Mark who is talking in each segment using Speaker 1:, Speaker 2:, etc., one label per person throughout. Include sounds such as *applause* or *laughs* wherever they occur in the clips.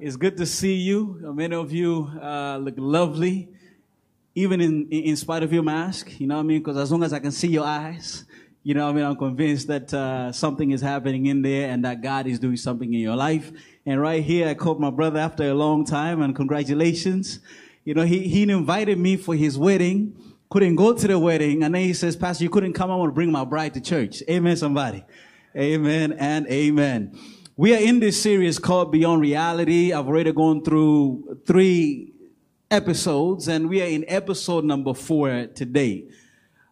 Speaker 1: It's good to see you. Many of you uh, look lovely, even in, in spite of your mask. You know what I mean? Because as long as I can see your eyes, you know what I mean? I'm convinced that uh, something is happening in there and that God is doing something in your life. And right here, I called my brother after a long time, and congratulations. You know, he, he invited me for his wedding, couldn't go to the wedding, and then he says, Pastor, you couldn't come. I want to bring my bride to church. Amen, somebody. Amen and amen. We are in this series called Beyond Reality. I've already gone through three episodes and we are in episode number four today.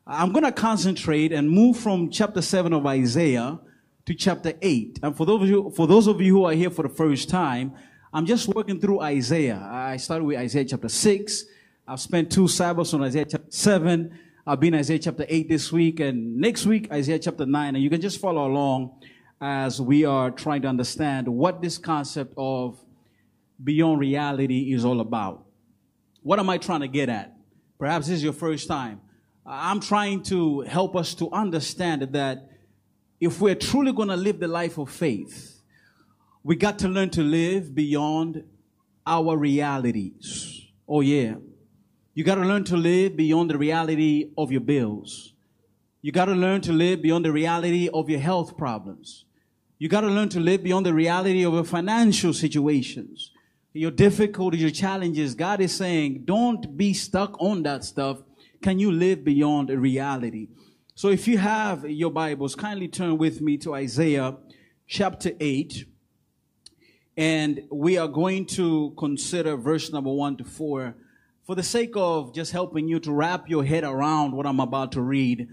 Speaker 1: I'm going to concentrate and move from chapter seven of Isaiah to chapter eight. And for those of you, for those of you who are here for the first time, I'm just working through Isaiah. I started with Isaiah chapter six. I've spent two Sabbaths on Isaiah chapter seven. I'll be in Isaiah chapter 8 this week and next week, Isaiah chapter 9. And you can just follow along as we are trying to understand what this concept of beyond reality is all about. What am I trying to get at? Perhaps this is your first time. I'm trying to help us to understand that if we're truly going to live the life of faith, we got to learn to live beyond our realities. Oh, yeah. You got to learn to live beyond the reality of your bills. You got to learn to live beyond the reality of your health problems. You got to learn to live beyond the reality of your financial situations, your difficulties, your challenges. God is saying, don't be stuck on that stuff. Can you live beyond reality? So if you have your Bibles, kindly turn with me to Isaiah chapter 8. And we are going to consider verse number 1 to 4 for the sake of just helping you to wrap your head around what I'm about to read.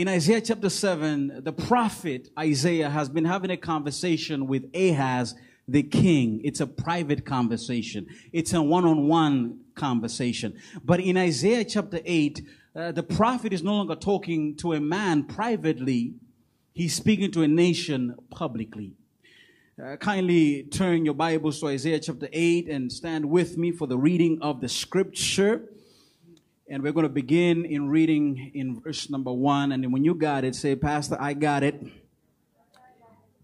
Speaker 1: In Isaiah chapter 7, the prophet Isaiah has been having a conversation with Ahaz, the king. It's a private conversation. It's a one-on-one conversation. But in Isaiah chapter 8, uh, the prophet is no longer talking to a man privately. He's speaking to a nation publicly. Uh, kindly turn your Bibles to Isaiah chapter 8 and stand with me for the reading of the scripture. And we're going to begin in reading in verse number one. And when you got it, say, Pastor, I got it.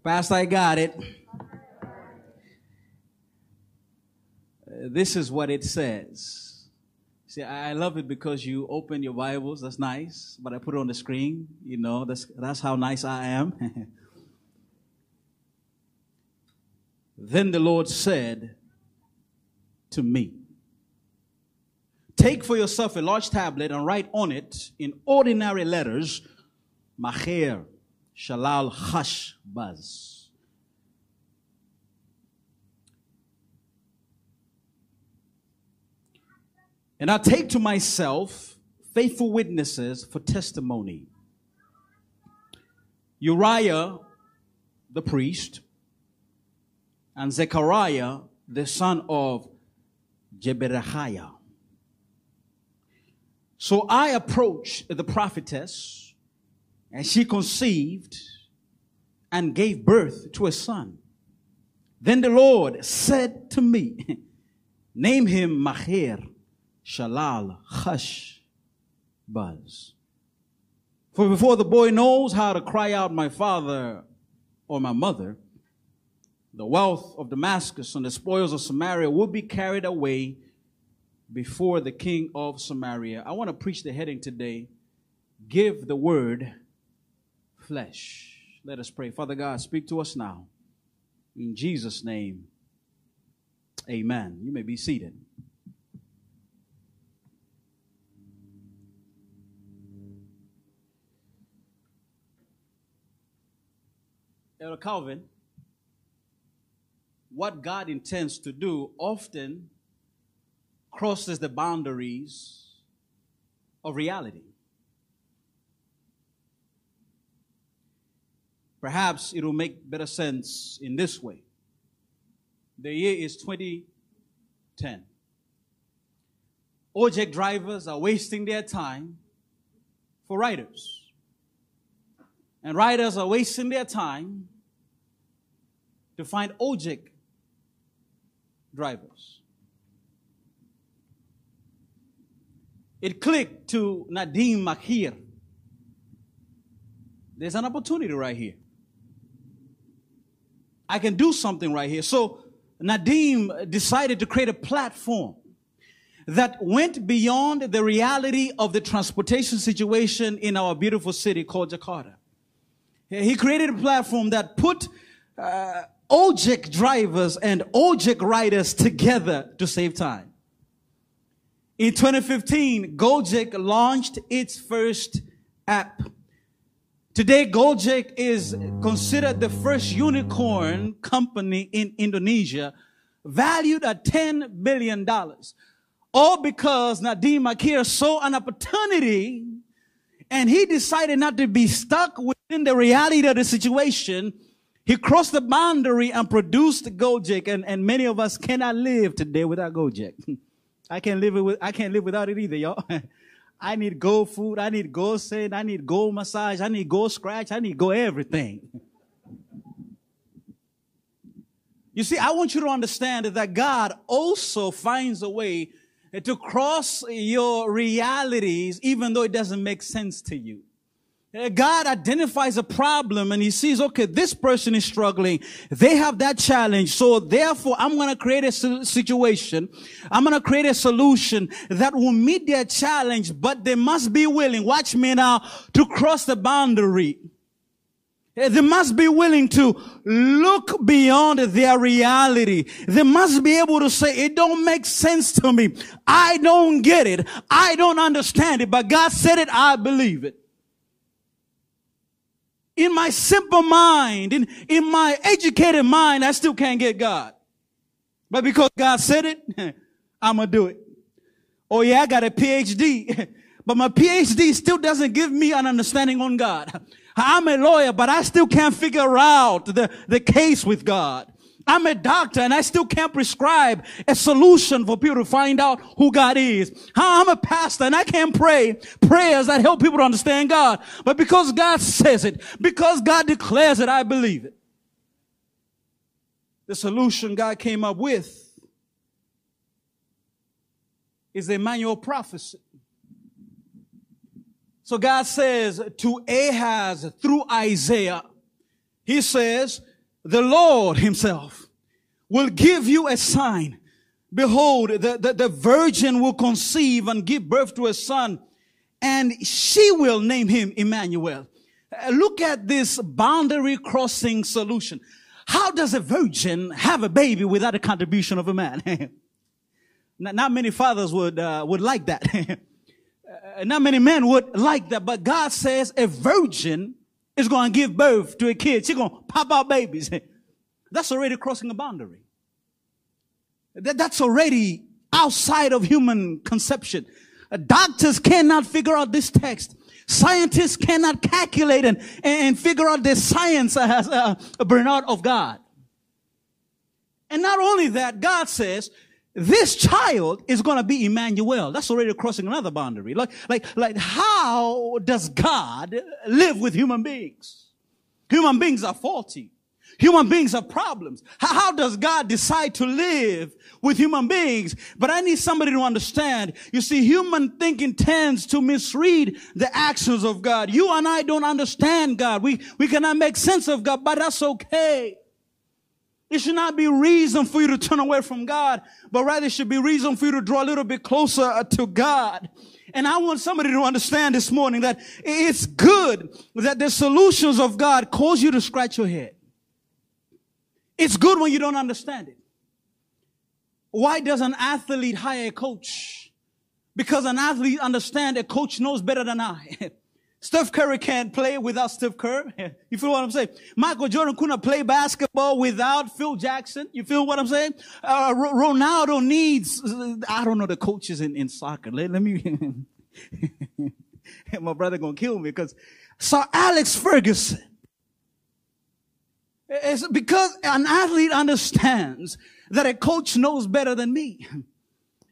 Speaker 1: Pastor, I got it. Uh, this is what it says. See, I love it because you open your Bibles. That's nice. But I put it on the screen. You know, that's, that's how nice I am. *laughs* then the Lord said to me, Take for yourself a large tablet and write on it in ordinary letters, Maher Shalal Hash Baz. And I take to myself faithful witnesses for testimony. Uriah the priest and Zechariah the son of Jeberechiah. So I approached the prophetess, and she conceived and gave birth to a son. Then the Lord said to me, *laughs* Name him Maher Shalal Chash Baz. For before the boy knows how to cry out, My father or my mother, the wealth of Damascus and the spoils of Samaria will be carried away before the king of Samaria. I want to preach the heading today Give the word flesh. Let us pray. Father God, speak to us now. In Jesus' name, amen. You may be seated. Elder Calvin, what God intends to do often crosses the boundaries of reality. Perhaps it will make better sense in this way. The year is 2010. Ojek drivers are wasting their time for riders. And riders are wasting their time to find object drivers. It clicked to Nadiem Makhir. There's an opportunity right here. I can do something right here. So Nadiem decided to create a platform that went beyond the reality of the transportation situation in our beautiful city called Jakarta. He created a platform that put uh, Ojek drivers and Ojek riders together to save time. In 2015, Gojek launched its first app. Today, Gojek is considered the first unicorn company in Indonesia, valued at $10 billion. All because Nadiem Akir saw an opportunity and he decided not to be stuck within the reality of the situation. He crossed the boundary and produced Gojek, and, and many of us cannot live today without Gojek. *laughs* I can't live with I can't live without it either, y'all. *laughs* I need go food, I need go send, I need go massage, I need go scratch, I need go everything. You see, I want you to understand that God also finds a way to cross your realities, even though it doesn't make sense to you. Uh, God identifies a problem and he sees, okay, this person is struggling. They have that challenge. So therefore, I'm going to create a situation. I'm going to create a solution that will meet their challenge, but they must be willing, watch me now, to cross the boundary. They must be willing to look beyond their reality. They must be able to say, it don't make sense to me. I don't get it. I don't understand it, but God said it. I believe it. In my simple mind, in, in my educated mind, I still can't get God. But because God said it, I'm going to do it. Oh yeah, I got a PhD, *laughs* but my PhD still doesn't give me an understanding on God. *laughs* I'm a lawyer, but I still can't figure out the, the case with God. I'm a doctor and I still can't prescribe a solution for people to find out who God is. I'm a pastor and I can't pray prayers that help people to understand God. But because God says it, because God declares it, I believe it. The solution God came up with is the Emmanuel prophecy. So God says to Ahaz through Isaiah, He says, the Lord himself will give you a sign. Behold, the, the, the virgin will conceive and give birth to a son and she will name him Emmanuel. Uh, look at this boundary crossing solution. How does a virgin have a baby without a contribution of a man? *laughs* not, not, many fathers would, uh, would like that. *laughs* Uh, not many men would like that, but God says a virgin is going to give birth to a kid. She's going to pop out babies. *laughs* That's already crossing a boundary. That, that's already outside of human conception. Uh, doctors cannot figure out this text. Scientists cannot calculate and, and figure out the science *laughs* as a, a Bernard of God. And not only that, God says this child is going to be Emmanuel. That's already crossing another boundary. Like, like, like, how does God live with human beings? Human beings are faulty. Human beings have problems. How, how, does God decide to live with human beings? But I need somebody to understand. You see, human thinking tends to misread the actions of God. You and I don't understand God. We, we cannot make sense of God, but that's okay. It should not be reason for you to turn away from God, but rather it should be reason for you to draw a little bit closer uh, to God. And I want somebody to understand this morning that it's good that the solutions of God cause you to scratch your head. It's good when you don't understand it. Why does an athlete hire a coach? Because an athlete understands a coach knows better than I. *laughs* Steph Curry can't play without Steve Kerr. *laughs* You feel what I'm saying? Michael Jordan couldn't play basketball without Phil Jackson. You feel what I'm saying? Uh, Ronaldo needs, I don't know the coaches in, in soccer. Let, let me, *laughs* my brother gonna kill me because Sir Alex Ferguson. It's because an athlete understands that a coach knows better than me.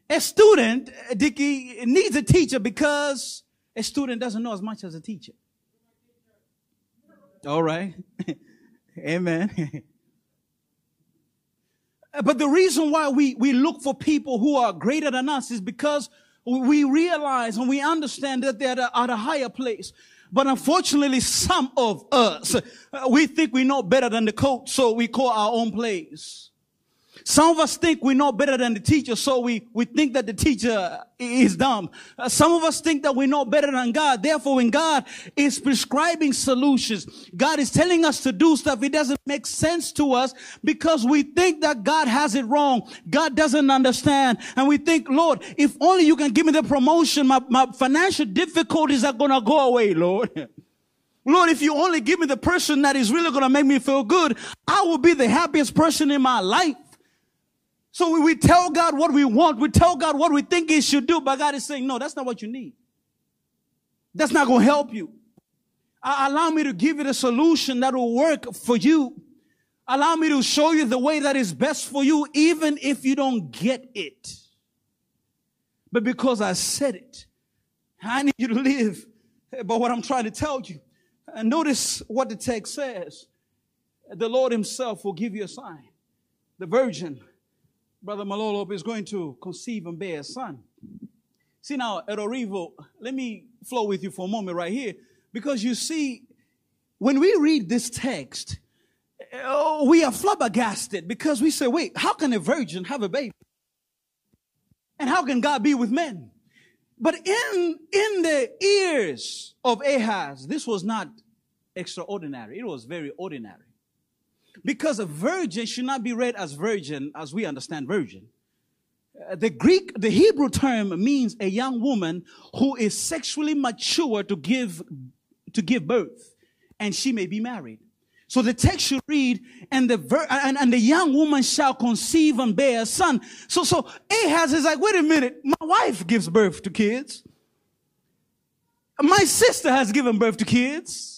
Speaker 1: A student, Dickie, needs a teacher because a student doesn't know as much as a teacher. All right. *laughs* Amen. *laughs* Uh, but the reason why we, we look for people who are greater than us is because we realize and we understand that they're at a, higher place. But unfortunately, some of us, uh, we think we know better than the coach, so we call our own plays. Some of us think we know better than the teacher, so we, we think that the teacher is dumb. Uh, some of us think that we know better than God. Therefore, when God is prescribing solutions, God is telling us to do stuff, it doesn't make sense to us because we think that God has it wrong. God doesn't understand. And we think, Lord, if only you can give me the promotion, my, my financial difficulties are going to go away, Lord. *laughs* Lord, if you only give me the person that is really going to make me feel good, I will be the happiest person in my life. So we, tell God what we want. We tell God what we think He should do, but God is saying, no, that's not what you need. That's not going to help you. Allow me to give you the solution that will work for you. Allow me to show you the way that is best for you, even if you don't get it. But because I said it, I need you to live. by what I'm trying to tell you, and notice what the text says. The Lord Himself will give you a sign. The virgin Brother Malolo is going to conceive and bear a son. See now, at Orivo, let me flow with you for a moment right here. Because you see, when we read this text, oh, we are flabbergasted because we say, wait, how can a virgin have a baby? And how can God be with men? But in, in the ears of Ahaz, this was not extraordinary. It was very ordinary. Because a virgin should not be read as virgin as we understand virgin. Uh, the Greek, the Hebrew term means a young woman who is sexually mature to give, to give birth and she may be married. So the text should read, and the ver- and, and the young woman shall conceive and bear a son. So, so Ahaz is like, wait a minute, my wife gives birth to kids. My sister has given birth to kids.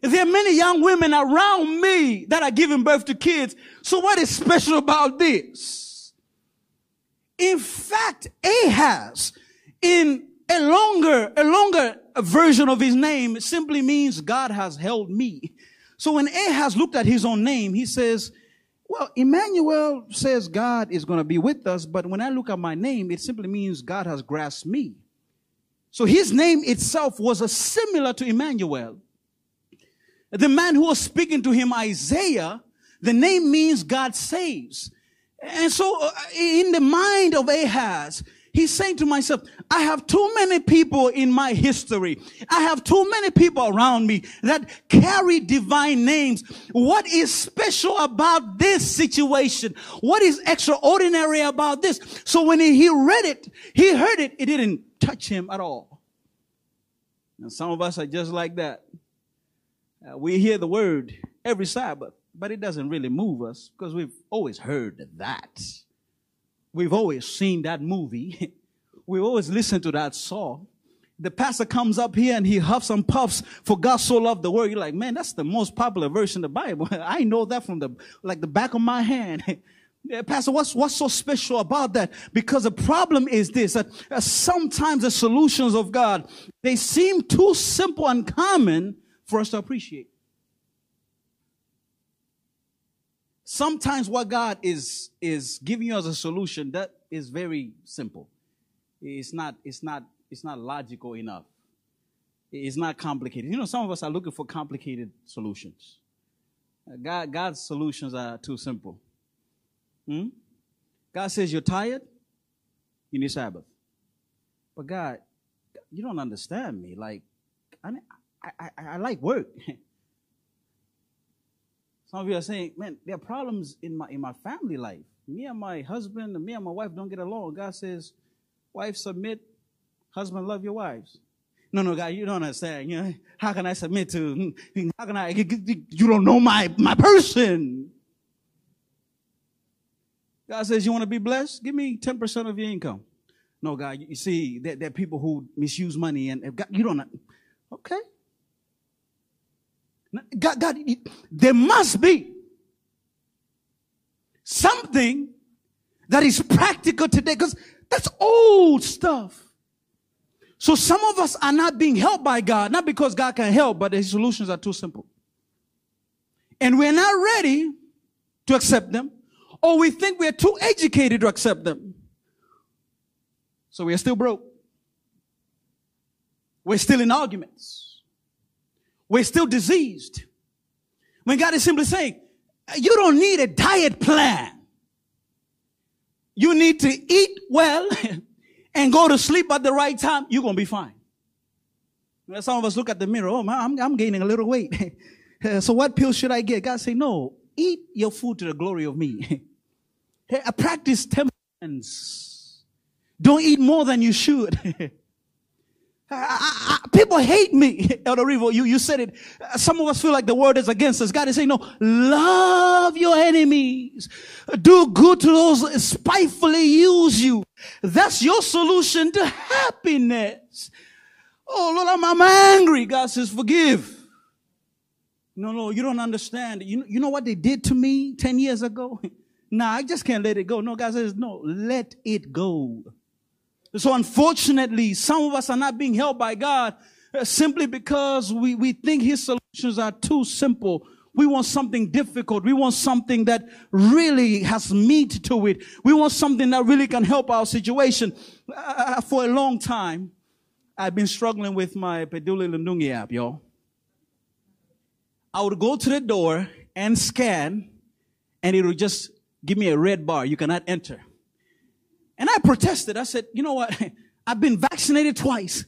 Speaker 1: There are many young women around me that are giving birth to kids. So what is special about this? In fact, Ahaz, in a longer, a longer version of his name simply means God has held me. So when Ahaz looked at his own name, he says, well, Emmanuel says God is going to be with us, but when I look at my name, it simply means God has grasped me. So his name itself was a similar to Emmanuel. The man who was speaking to him, Isaiah, the name means God saves. And so uh, in the mind of Ahaz, he's saying to myself, I have too many people in my history. I have too many people around me that carry divine names. What is special about this situation? What is extraordinary about this? So when he read it, he heard it, it didn't touch him at all. Now some of us are just like that. Uh, we hear the word every Sabbath, but it doesn't really move us because we've always heard that. We've always seen that movie. *laughs* We've always listened to that song. The pastor comes up here and he huffs and puffs for God so loved the world. You're like, man, that's the most popular verse in the Bible. *laughs* I know that from the, like the back of my hand. *laughs* Pastor, what's, what's so special about that? Because the problem is this, that uh, sometimes the solutions of God, they seem too simple and common for us to appreciate. Sometimes what God is, is giving you as a solution, that is very simple. It's not, it's not, it's not logical enough. It's not complicated. You know, some of us are looking for complicated solutions. God, God's solutions are too simple. Hmm? God says you're tired, you need Sabbath. But God, you don't understand me. Like, I, I, I, I like work. *laughs* Some of you are saying, man, there are problems in my in my family life. Me and my husband and me and my wife don't get along. God says, wife submit, husband love your wives. No, no, God, you don't understand. You know, how can I submit to? *laughs* How can I? You don't know my my person. God says, you want to be blessed? Give me ten percent of your income. No, God, you see, there, there are people who misuse money, and God, you don't. Okay, God, God, there must be something that is practical today because that's old stuff. So some of us are not being helped by God, not because God can help, but his solutions are too simple. And we're not ready to accept them, or we think we're too educated to accept them. So we are still broke. We're still in arguments. We're still diseased. When God is simply saying, you don't need a diet plan. you need to eat well *laughs* and go to sleep at the right time, you're going to be fine. Some of us look at the mirror, oh, I'm, I'm gaining a little weight. *laughs* so what pill should I get? God say, no, eat your food to the glory of me. *laughs* practice temperance. Don't eat more than you should. I, I, people hate me, *laughs* Elder Revo. You, you said it. Some of us feel like the word is against us. God is saying, no, love your enemies. Do good to those spitefully use you. That's your solution to happiness. Oh, Lord, I'm, I'm angry. God says, forgive. No, no, you don't understand. You, you know what they did to me 10 years ago? *laughs* nah, I just can't let it go. No, God says, no, let it go. So unfortunately, some of us are not being helped by God uh, simply because we, we think his solutions are too simple. We want something difficult. We want something that really has meat to it. We want something that really can help our situation. Uh, for a long time, I've been struggling with my Peduli Lindungi app, y'all. I would go to the door and scan, and it would just give me a red bar. You cannot enter. And I protested. I said, you know what? *laughs* I've been vaccinated twice.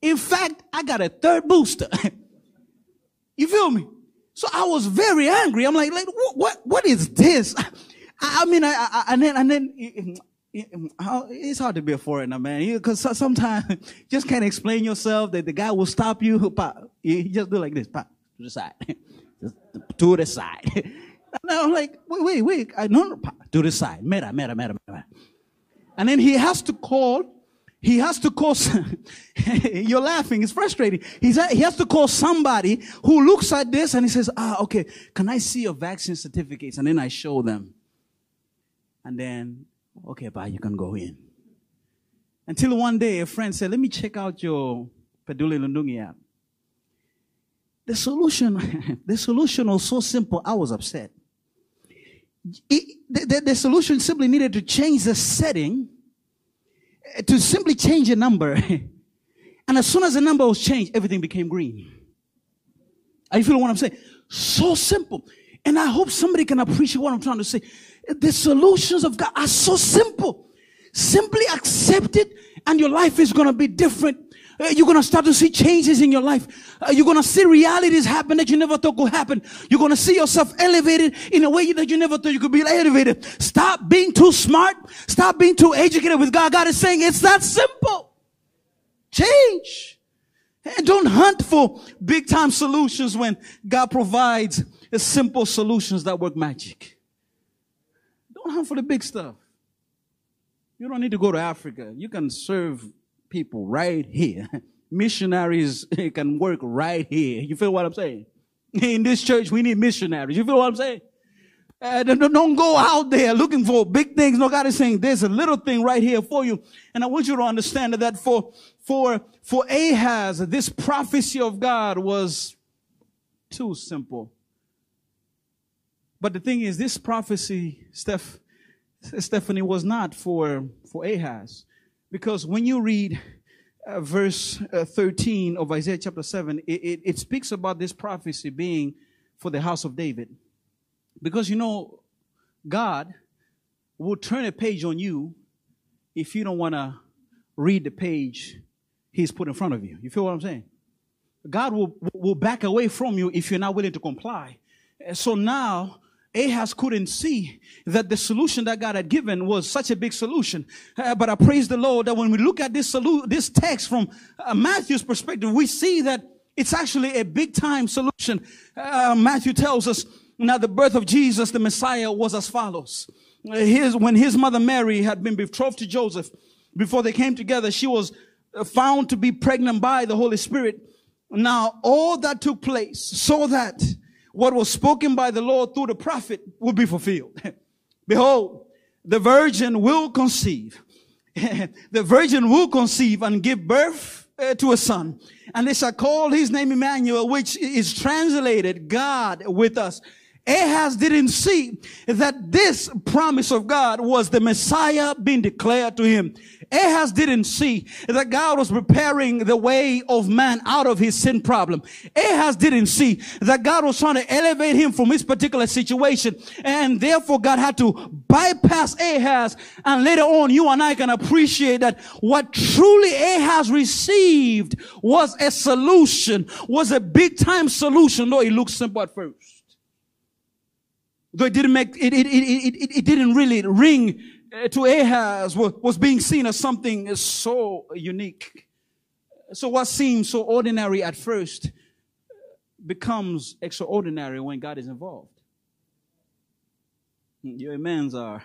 Speaker 1: In fact, I got a third booster. *laughs* you feel me? So I was very angry. I'm like, like what, what, what is this? *laughs* I, I mean, I, I, and then, and then, it's hard to be a foreigner, man. Because sometimes just can't explain yourself that the guy will stop you. He just do like this, pop, to the side. To the side. And I'm like, wait, wait, wait. I know, to the side. Mera, mera, mera, mera. And then he has to call, he has to call, *laughs* you're laughing, it's frustrating. He's, he has to call somebody who looks at this and he says, ah, okay, can I see your vaccine certificates? And then I show them. And then, okay, bye, you can go in. Until one day a friend said, let me check out your Peduli Lindungi app. The solution, *laughs* the solution was so simple, I was upset. It, the, the, the, solution simply needed to change the setting to simply change a number. *laughs* and as soon as the number was changed, everything became green. Are you feeling what I'm saying? So simple. And I hope somebody can appreciate what I'm trying to say. The solutions of God are so simple. Simply accept it and your life is going to be different you're going to start to see changes in your life. Uh, you're going to see realities happen that you never thought could happen. You're going to see yourself elevated in a way that you never thought you could be elevated. Stop being too smart. Stop being too educated with God. God is saying it's that simple. Change. And don't hunt for big time solutions when God provides simple solutions that work magic. Don't hunt for the big stuff. You don't need to go to Africa. You can serve people right here. *laughs* Missionaries *laughs* can work right here. You feel what I'm saying? *laughs* In this church, we need missionaries. You feel what I'm saying? Uh, don't go out there looking for big things. No, God is saying there's a little thing right here for you. And I want you to understand that for, for, for Ahaz, this prophecy of God was too simple. But the thing is, this prophecy, Steph, Stephanie, was not for, for Ahaz. Because when you read uh, verse uh, 13 of Isaiah chapter 7, it, it, it speaks about this prophecy being for the house of David. Because you know, God will turn a page on you if you don't want to read the page He's put in front of you. You feel what I'm saying? God will, will back away from you if you're not willing to comply. So now Ahaz couldn't see that the solution that God had given was such a big solution. Uh, but I praise the Lord that when we look at this solu- this text from uh, Matthew's perspective, we see that it's actually a big time solution. Uh, Matthew tells us now the birth of Jesus, the Messiah, was as follows. His, when his mother Mary had been betrothed to Joseph, before they came together, she was uh, found to be pregnant by the Holy Spirit. Now all that took place so that what was spoken by the Lord through the prophet will be fulfilled. *laughs* Behold, the virgin will conceive. *laughs* the virgin will conceive and give birth uh, to a son. And they shall call his name Emmanuel, which is translated God with us.
Speaker 2: Ahaz didn't see that this promise of God was the Messiah being declared to him. Ahaz didn't see that God was preparing the way of man out of his sin problem. Ahaz didn't see that God was trying to elevate him from his particular situation. And therefore God had to bypass Ahaz. And later on, you and I can appreciate that what truly Ahaz received was a solution, was a big time solution, though it looked simple at first. Though it didn't make, it, it, it, it, it didn't really ring uh, to Ahaz was being seen as something so unique. So what seems so ordinary at first becomes extraordinary when God is involved. Your amens *laughs* are,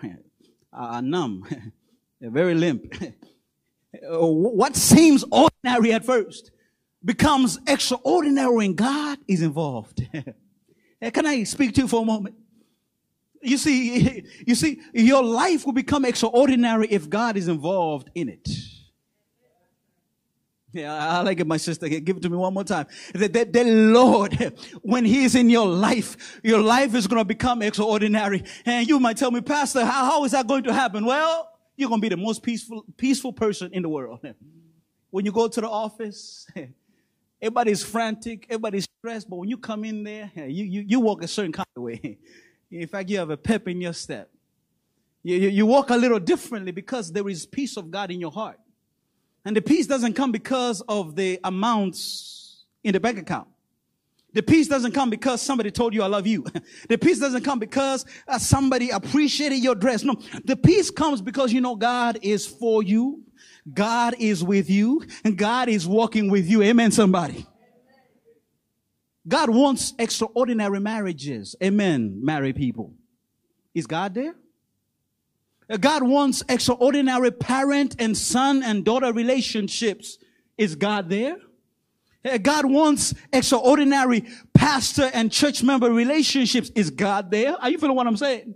Speaker 2: are numb. *laughs* They're very limp. *laughs* what seems ordinary at first becomes extraordinary when God is involved. Can I speak to you for a moment? You see, *laughs* you see, your life will become extraordinary if God is involved in it. Yeah, I like it, my sister. Give it to me one more time. The, Lord, *laughs* when He is in your life, your life is going to become extraordinary. And you might tell me, Pastor, how, how is that going to happen? Well, you're going to be the most peaceful, peaceful person in the world. *laughs* When you go to the office, everybody's frantic, everybody's stressed, but when you come in there, you, you, you walk a certain kind of way. In fact, you have a pep in your step. You, you, you walk a little differently because there is peace of God in your heart. And the peace doesn't come because of the amounts in the bank account. The peace doesn't come because somebody told you I love you. *laughs* The peace doesn't come because uh, somebody appreciated your dress. No, the peace comes because you know God is for you. God is with you and God is walking with you. Amen, somebody. God wants extraordinary marriages. Amen, married people. Is God there? God wants extraordinary parent and son and daughter relationships. Is God there? God wants extraordinary pastor and church member relationships. Is God there? Are you feeling what I'm saying?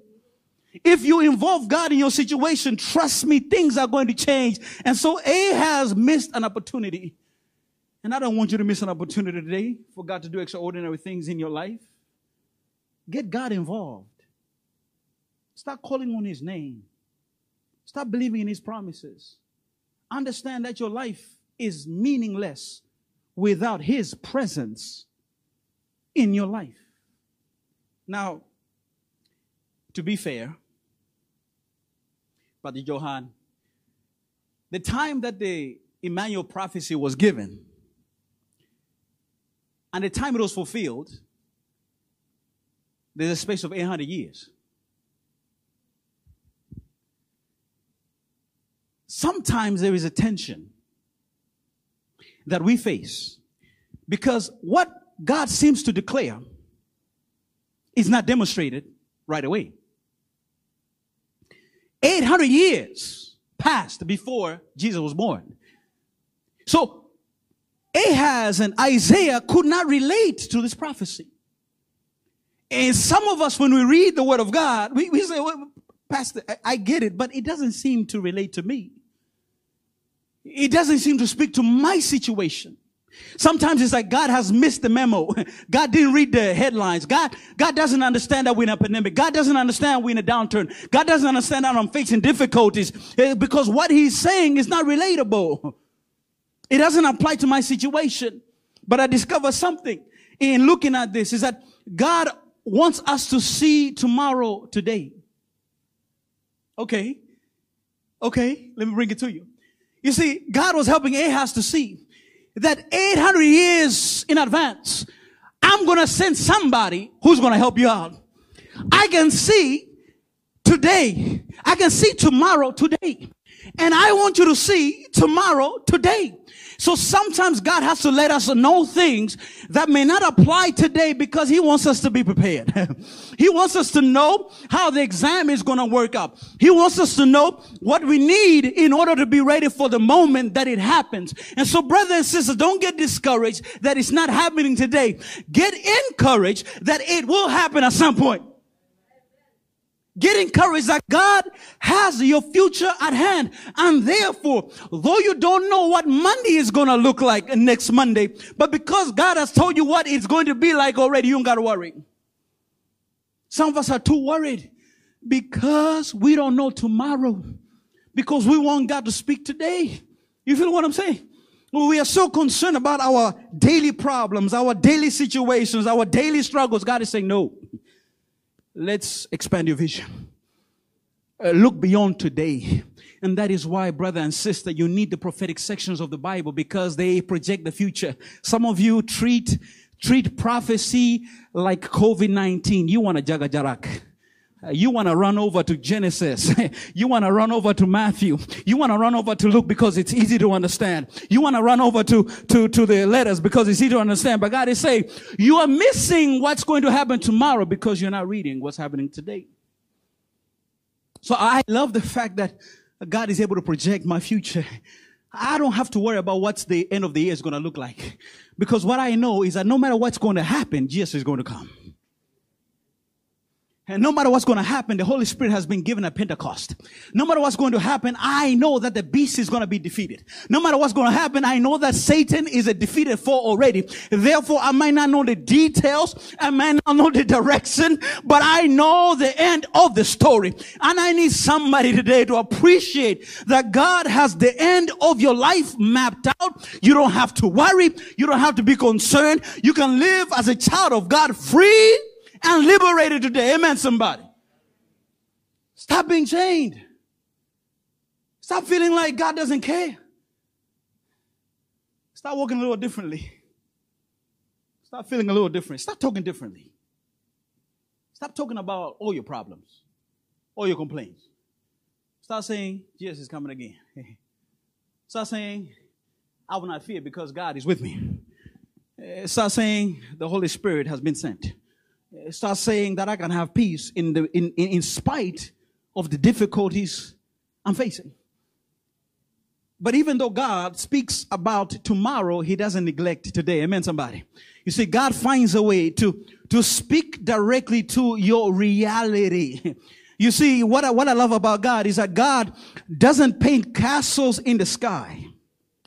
Speaker 2: If you involve God in your situation, trust me, things are going to change. And so Ahaz missed an opportunity and I don't want you to miss an opportunity today for God to do extraordinary things in your life. Get God involved. Start calling on His name. Start believing in His promises. Understand that your life is meaningless without His presence in your life. Now, to be fair, Brother Johan, the time that the Emmanuel prophecy was given, and the time it was fulfilled, there's a space of 800 years. Sometimes there is a tension that we face because what God seems to declare is not demonstrated right away. 800 years passed before Jesus was born. So Ahaz and Isaiah could not relate to this prophecy. And some of us, when we read the word of God, we, we say, well, Pastor, I, I get it, but it doesn't seem to relate to me. It doesn't seem to speak to my situation. Sometimes it's like God has missed the memo. *laughs* God didn't read the headlines. God, God doesn't understand that we're in a pandemic. God doesn't understand we're in a downturn. God doesn't understand that I'm facing difficulties eh, because what he's saying is not relatable. *laughs* It doesn't apply to my situation. But I discovered something in looking at this is that God wants us to see tomorrow today. Okay. Okay. Let me bring it to you. You see, God was helping Ahaz to see that 800 years in advance, I'm going to send somebody who's going to help you out. I can see today. I can see tomorrow today. And I want you to see tomorrow today. So sometimes God has to let us know things that may not apply today because he wants us to be prepared. *laughs* he wants us to know how the exam is going to work out. He wants us to know what we need in order to be ready for the moment that it happens. And so brothers and sisters, don't get discouraged that it's not happening today. Get encouraged that it will happen at some point. Get encouraged that God has your future at hand. And therefore, though you don't know what Monday is going to look like next Monday, but because God has told you what it's going to be like already, you don't got to worry. Some of us are too worried because we don't know tomorrow. Because we want God to speak today. You feel what I'm saying? We are so concerned about our daily problems, our daily situations, our daily struggles. God is saying, no. Let's expand your vision. Uh, look beyond today. And that is why, brother and sister, you need the prophetic sections of the Bible because they project the future. Some of you treat, treat prophecy like COVID-19. You want a jagajarak. Uh, you want to run over to Genesis. *laughs* you want to run over to Matthew. You want to run over to Luke because it's easy to understand. You want to run over to, to, to the letters because it's easy to understand. But God is saying, you are missing what's going to happen tomorrow because you're not reading what's happening today. So I love the fact that God is able to project my future. I don't have to worry about what's the end of the year is going to look like. Because what I know is that no matter what's going to happen, Jesus is going to come. And no matter what's going to happen, the Holy Spirit has been given at Pentecost. No matter what's going to happen, I know that the beast is going to be defeated. No matter what's going to happen, I know that Satan is a defeated foe already. Therefore, I might not know the details. I might not know the direction, but I know the end of the story. And I need somebody today to appreciate that God has the end of your life mapped out. You don't have to worry. You don't have to be concerned. You can live as a child of God free and liberated today. Amen, somebody. Stop being chained. Stop feeling like God doesn't care. Start walking a little differently. Start feeling a little different. Stop talking differently. Stop talking about all your problems, all your complaints. Start saying, Jesus is coming again. *laughs* Start saying, I will not fear because God is with me. *laughs* Start saying, the Holy Spirit has been sent Uh, start saying that I can have peace in the in, in, in spite of the difficulties I'm facing. But even though God speaks about tomorrow, he doesn't neglect today. Amen, somebody. You see, God finds a way to, to speak directly to your reality. *laughs* You see, what I, what I love about God is that God doesn't paint castles in the sky.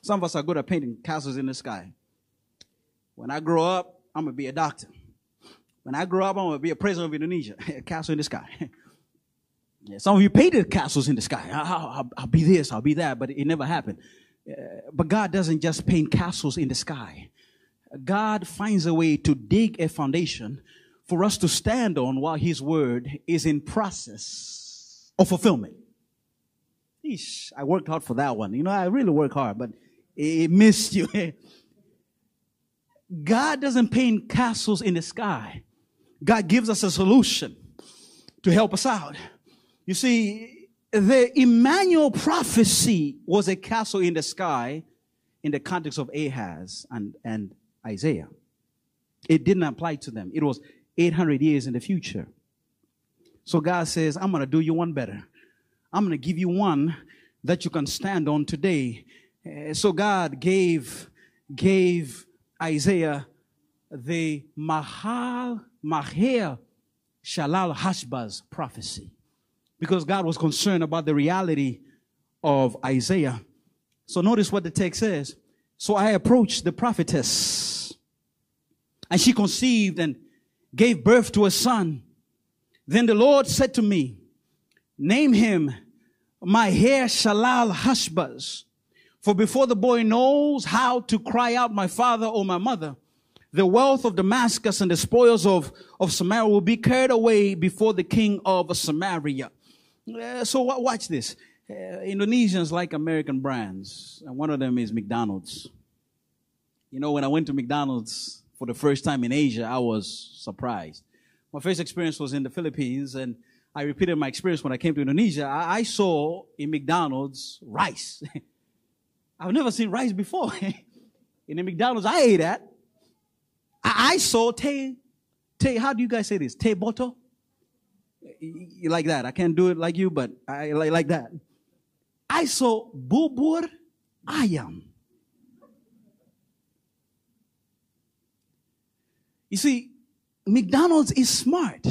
Speaker 2: Some of us are good at painting castles in the sky. When I grow up, I'm going to be a doctor. When I grow up, I'm to be a president of Indonesia. A *laughs* castle in the sky. *laughs* yeah, some of you painted castles in the sky. I'll, I'll, I'll, be this, I'll be that, but it never happened. Uh, but God doesn't just paint castles in the sky. God finds a way to dig a foundation for us to stand on while His word is in process of fulfillment. Eesh, I worked hard for that one. You know, I really work hard, but it missed you. *laughs* God doesn't paint castles in the sky. God gives us a solution to help us out. You see, the Emmanuel prophecy was a castle in the sky in the context of Ahaz and, and Isaiah. It didn't apply to them. It was 800 years in the future. So God says, I'm going to do you one better. I'm going to give you one that you can stand on today. Uh, so God gave, gave Isaiah the Mahal Mahir Shalal Hashbaz prophecy because God was concerned about the reality of Isaiah. So notice what the text says. So I approached the prophetess and she conceived and gave birth to a son. Then the Lord said to me, name him Mahir Shalal Hashbaz. For before the boy knows how to cry out, my father or my mother, the wealth of Damascus and the spoils of, of Samaria will be carried away before the king of Samaria. Uh, so watch this. Uh, Indonesians like American brands, and one of them is McDonald's. You know, when I went to McDonald's for the first time in Asia, I was surprised. My first experience was in the Philippines, and I repeated my experience when I came to Indonesia. I, I saw in McDonald's rice. *laughs* I've never seen rice before. *laughs* in the McDonald's I ate at, I, I saw te, te, how do you guys say this? Te boto? Like that. I can't do it like you, but I like, like that. I saw bubur ayam. You see, McDonald's is smart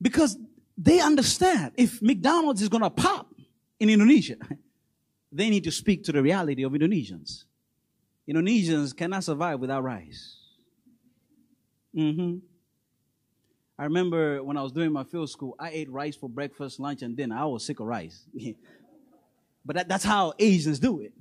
Speaker 2: because they understand if McDonald's is going to pop in Indonesia, they need to speak to the reality of Indonesians. Indonesians cannot survive without rice. Mm-hmm.
Speaker 1: I remember when I was doing my field school, I ate rice for breakfast, lunch, and dinner. I was sick of rice. *laughs* but that, that's how Asians do it.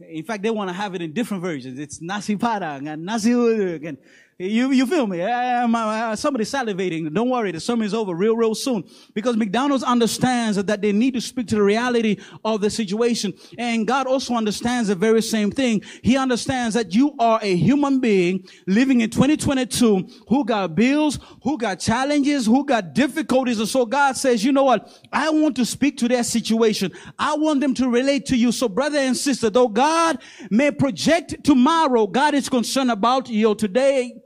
Speaker 1: In fact, they want to have it in different versions. It's nasi padang and nasi uduk and you, you feel me? Eh, eh, uh, Somebody salivating. Don't worry. The sermon is over real, real soon. Because McDonald's understands that they need to speak to the reality of the situation. And God also understands the very same thing. He understands that you are a human being living in 2022 who got bills, who got challenges, who got difficulties. And so God says, you know what? I want to speak to their situation. I want them to relate to you. So brother and sister, though God may project tomorrow, God is concerned about you today.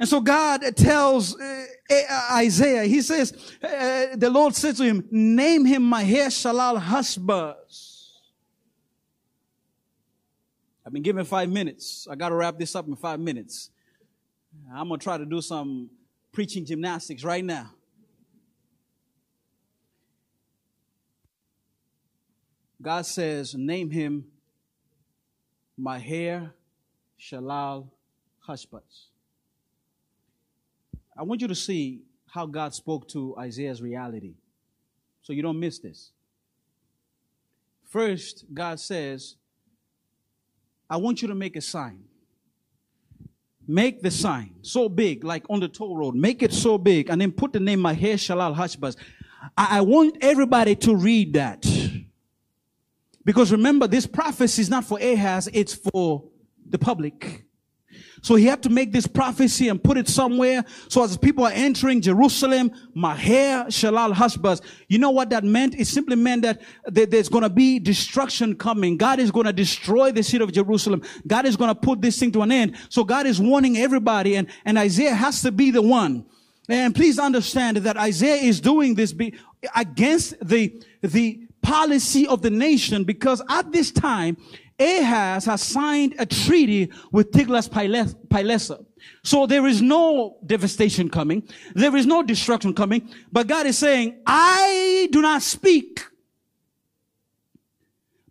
Speaker 1: And so God tells uh, Isaiah, he says, uh, the Lord said to him, name him Maher-shalal-hash-baz. I've been given five minutes. I got to wrap this up in five minutes. I'm going to try to do some preaching gymnastics right now. God says, name him Maher Shalal Hashbaz. I want you to see how God spoke to Isaiah's reality. So you don't miss this. First, God says, I want you to make a sign. Make the sign so big, like on the toll road. Make it so big, and then put the name Maher-shalal-hash-baz. I, I want everybody to read that. Because remember, this prophecy is not for Ahaz, it's for the public. So he had to make this prophecy and put it somewhere. So as people are entering Jerusalem, Maher-shalal-hash-baz. You know what that meant? It simply meant that there's going to be destruction coming. God is going to destroy the city of Jerusalem. God is going to put this thing to an end. So God is warning everybody and, and Isaiah has to be the one. And please understand that Isaiah is doing this be, against the, the policy of the nation because at this time, Ahaz has signed a treaty with Tiglath-Pileser. So there is no devastation coming. There is no destruction coming. But God is saying, I do not speak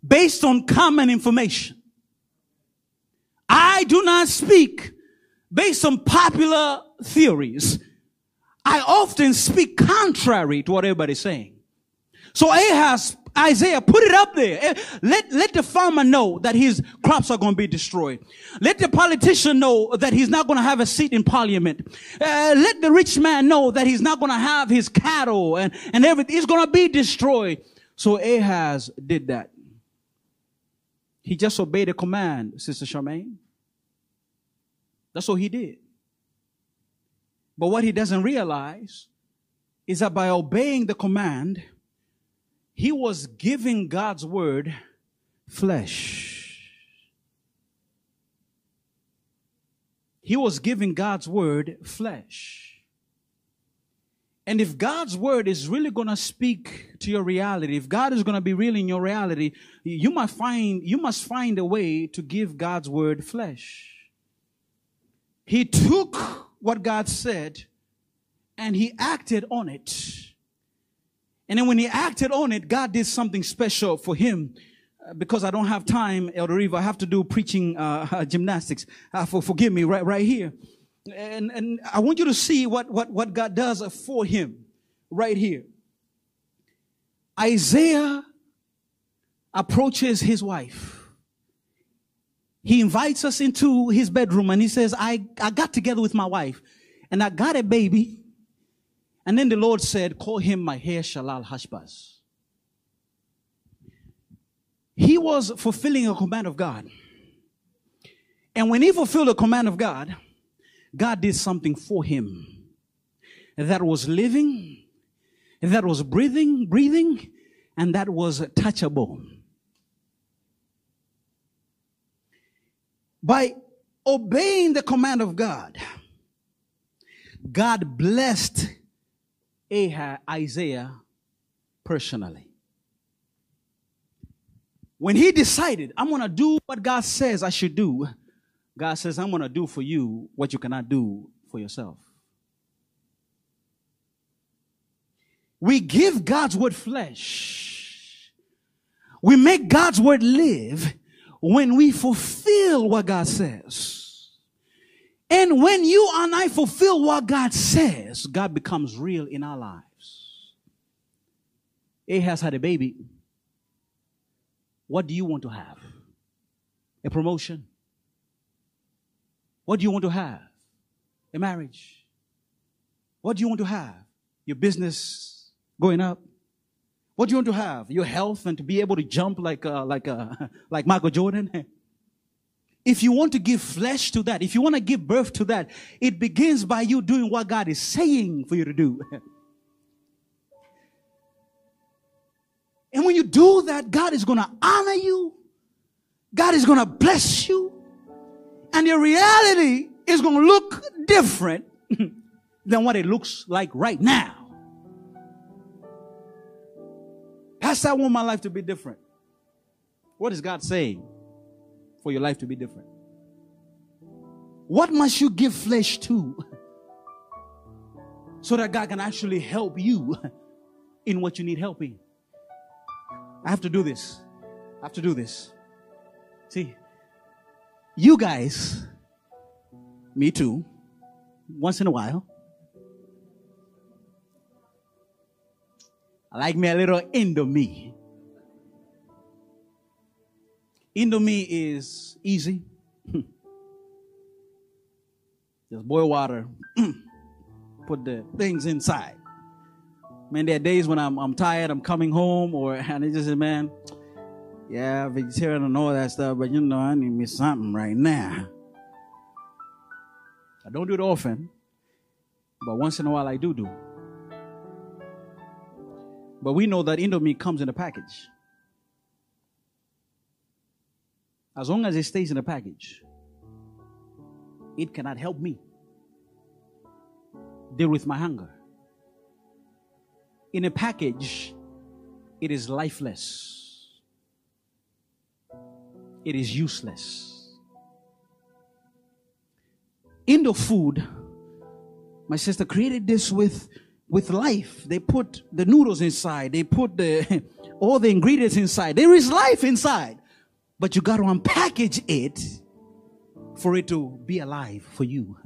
Speaker 1: based on common information. I do not speak based on popular theories. I often speak contrary to what everybody's saying. So Ahaz Isaiah, put it up there. Eh, let, let the farmer know that his crops are going to be destroyed. Let the politician know that he's not going to have a seat in parliament. Uh, let the rich man know that he's not going to have his cattle and, and everything. It's going to be destroyed. So Ahaz did that. He just obeyed a command, Sister Charmaine. That's what he did. But what he doesn't realize is that by obeying the command, he was giving God's word flesh. He was giving God's word flesh. And if God's word is really going to speak to your reality, if God is going to be real in your reality, you must find, you must find a way to give God's word flesh. He took what God said and he acted on it. And then when he acted on it, God did something special for him. Uh, because I don't have time, Elder Eva, I have to do preaching uh, *laughs* gymnastics. Uh, for, forgive me, right, right here. And, and I want you to see what, what, what God does for him right here. Isaiah approaches his wife. He invites us into his bedroom and he says, I, I got together with my wife and I got a baby and then the Lord said, Call him Maher-shalal-hash-baz. He was fulfilling a command of God. And when he fulfilled the command of God, God did something for him that was living, that was breathing, breathing, and that was touchable. By obeying the command of God, God blessed Isaiah personally. When he decided, I'm going to do what God says I should do, God says, I'm going to do for you what you cannot do for yourself. We give God's word flesh. We make God's word live when we fulfill what God says.
Speaker 2: And when you and I fulfill what God says, God becomes real in our lives. Ahaz had a baby. What do you want to have? A promotion? What do you want to have? A marriage? What do you want to have? Your business going up? What do you want to have? Your health and to be able to jump like uh, like uh, *laughs* like Michael Jordan? *laughs* If you want to give flesh to that, if you want to give birth to that, it begins by you doing what God is saying for you to do. *laughs* and when you do that, God is going to honor you. God is going to bless you. And your reality is going to look different *laughs* than what it looks like right now. Pastor, I want my life to be different. What is God saying for your life to be different? What must you give flesh to *laughs* so that God can actually help you *laughs* in what you need help in? I have to do this. I have to do this. See, you guys, me too, once in a while, I like me a little Indomie. Indomie is easy. *laughs* Just boil water, *clears throat* put the things inside. Man, there are days when I'm, I'm tired, I'm coming home, or *laughs* and it just says, man, yeah, vegetarian and all that stuff, but you know, I need me something right now. I don't do it often, but once in a while I do do. But we know that Indomie comes in a package. As long as it stays in a package, it cannot help me deal with my hunger. In a package, it is lifeless, it is useless. Indofood, my sister created this with with life. They put the noodles inside. They put the *laughs* all the ingredients inside. There is life inside. But you got to unpackage it for it to be alive for you.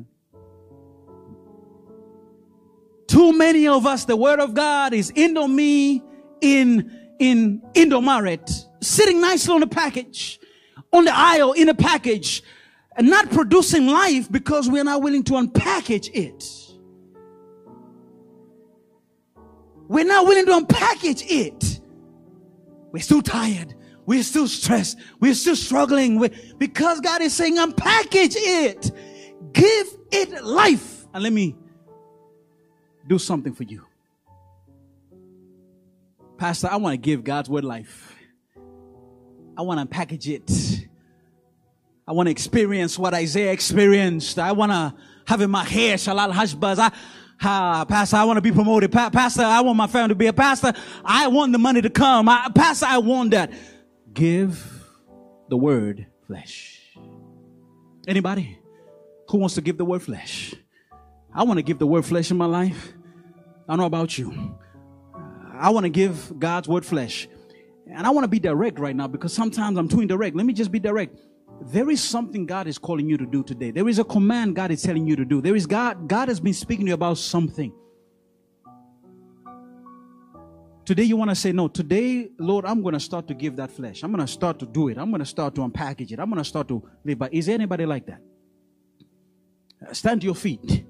Speaker 2: Too many of us, the word of God is Indomie in in Indomaret, sitting nicely on the package, on the aisle in a package, and not producing life because we're not willing to unpackage it. We're not willing to unpackage it. We're still tired. We're still stressed. We're still struggling with, because God is saying, unpackage it. Give it life. And let me do something for you. Pastor, I want to give God's word life. I want to unpackage it. I want to experience what Isaiah experienced. I want to have in Maher shalal hashbaz. I, Ah, pastor, I want to be promoted. Pa- pastor, I want my family to be a pastor. I want the money to come. I, pastor, I want that. Give the word flesh. Anybody who wants to give the word flesh? I want to give the word flesh in my life. I don't know about you. I want to give God's word flesh. And I want to be direct right now because sometimes I'm too indirect. Let me just be direct. There is something God is calling you to do today. There is a command God is telling you to do. There is God, God has been speaking to you about something. Today you want to say, no, today, Lord, I'm going to start to give that flesh. I'm going to start to do it. I'm going to start to unpackage it. I'm going to start to live. by. is there anybody like that? Stand to your feet.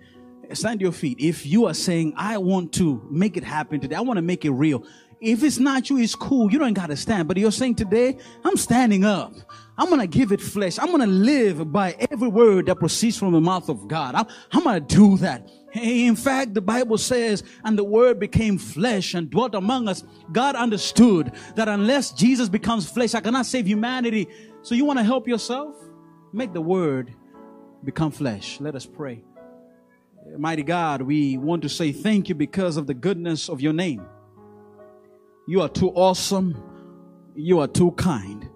Speaker 2: Stand to your feet. If you are saying, I want to make it happen today, I want to make it real. If it's not you, it's cool. You don't got to stand. But you're saying today, I'm standing up. I'm going to give it flesh. I'm going to live by every word that proceeds from the mouth of God. I'm, I'm going to do that. In fact, the Bible says, and the word became flesh and dwelt among us. God understood that unless Jesus becomes flesh, I cannot save humanity. So you want to help yourself? Make the word become flesh. Let us pray. Mighty God, we want to say thank you because of the goodness of your name. You are too awesome. You are too kind.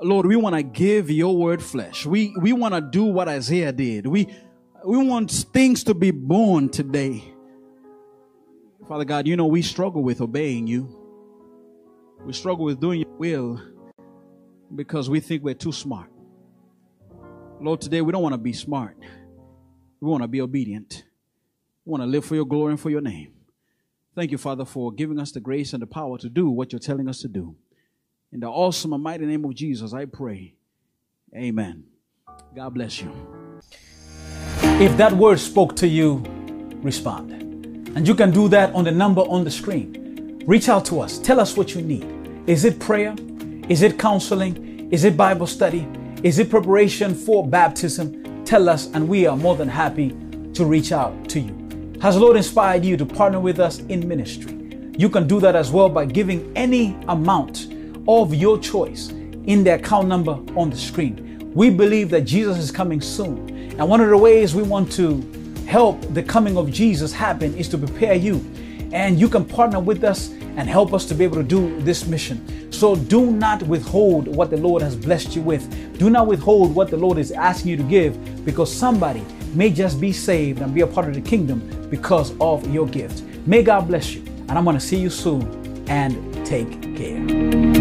Speaker 2: Lord, we want to give your word flesh. We, we want to do what Isaiah did. We, we want things to be born today. Father God, you know we struggle with obeying you. We struggle with doing your will because we think we're too smart. Lord, today we don't want to be smart.
Speaker 1: We want to be obedient. We want to live for your glory and for your name. Thank you, Father, for giving us the grace and the power to do what you're telling us to do. In the awesome and mighty name of Jesus, I pray. Amen. God bless you.
Speaker 2: If that word spoke to you, respond. And you can do that on the number on the screen. Reach out to us. Tell us what you need. Is it prayer? Is it counseling? Is it Bible study? Is it preparation for baptism? Tell us, and we are more than happy to reach out to you. Has the Lord inspired you to partner with us in ministry? You can do that as well by giving any amount of your choice in the account number on the screen. We believe that Jesus is coming soon. And one of the ways we want to help the coming of Jesus happen is to prepare you. And you can partner with us and help us to be able to do this mission. So do not withhold what the Lord has blessed you with. Do not withhold what the Lord is asking you to give because somebody may just be saved and be a part of the kingdom because of your gift. May God bless you. And I'm going to see you soon and take care.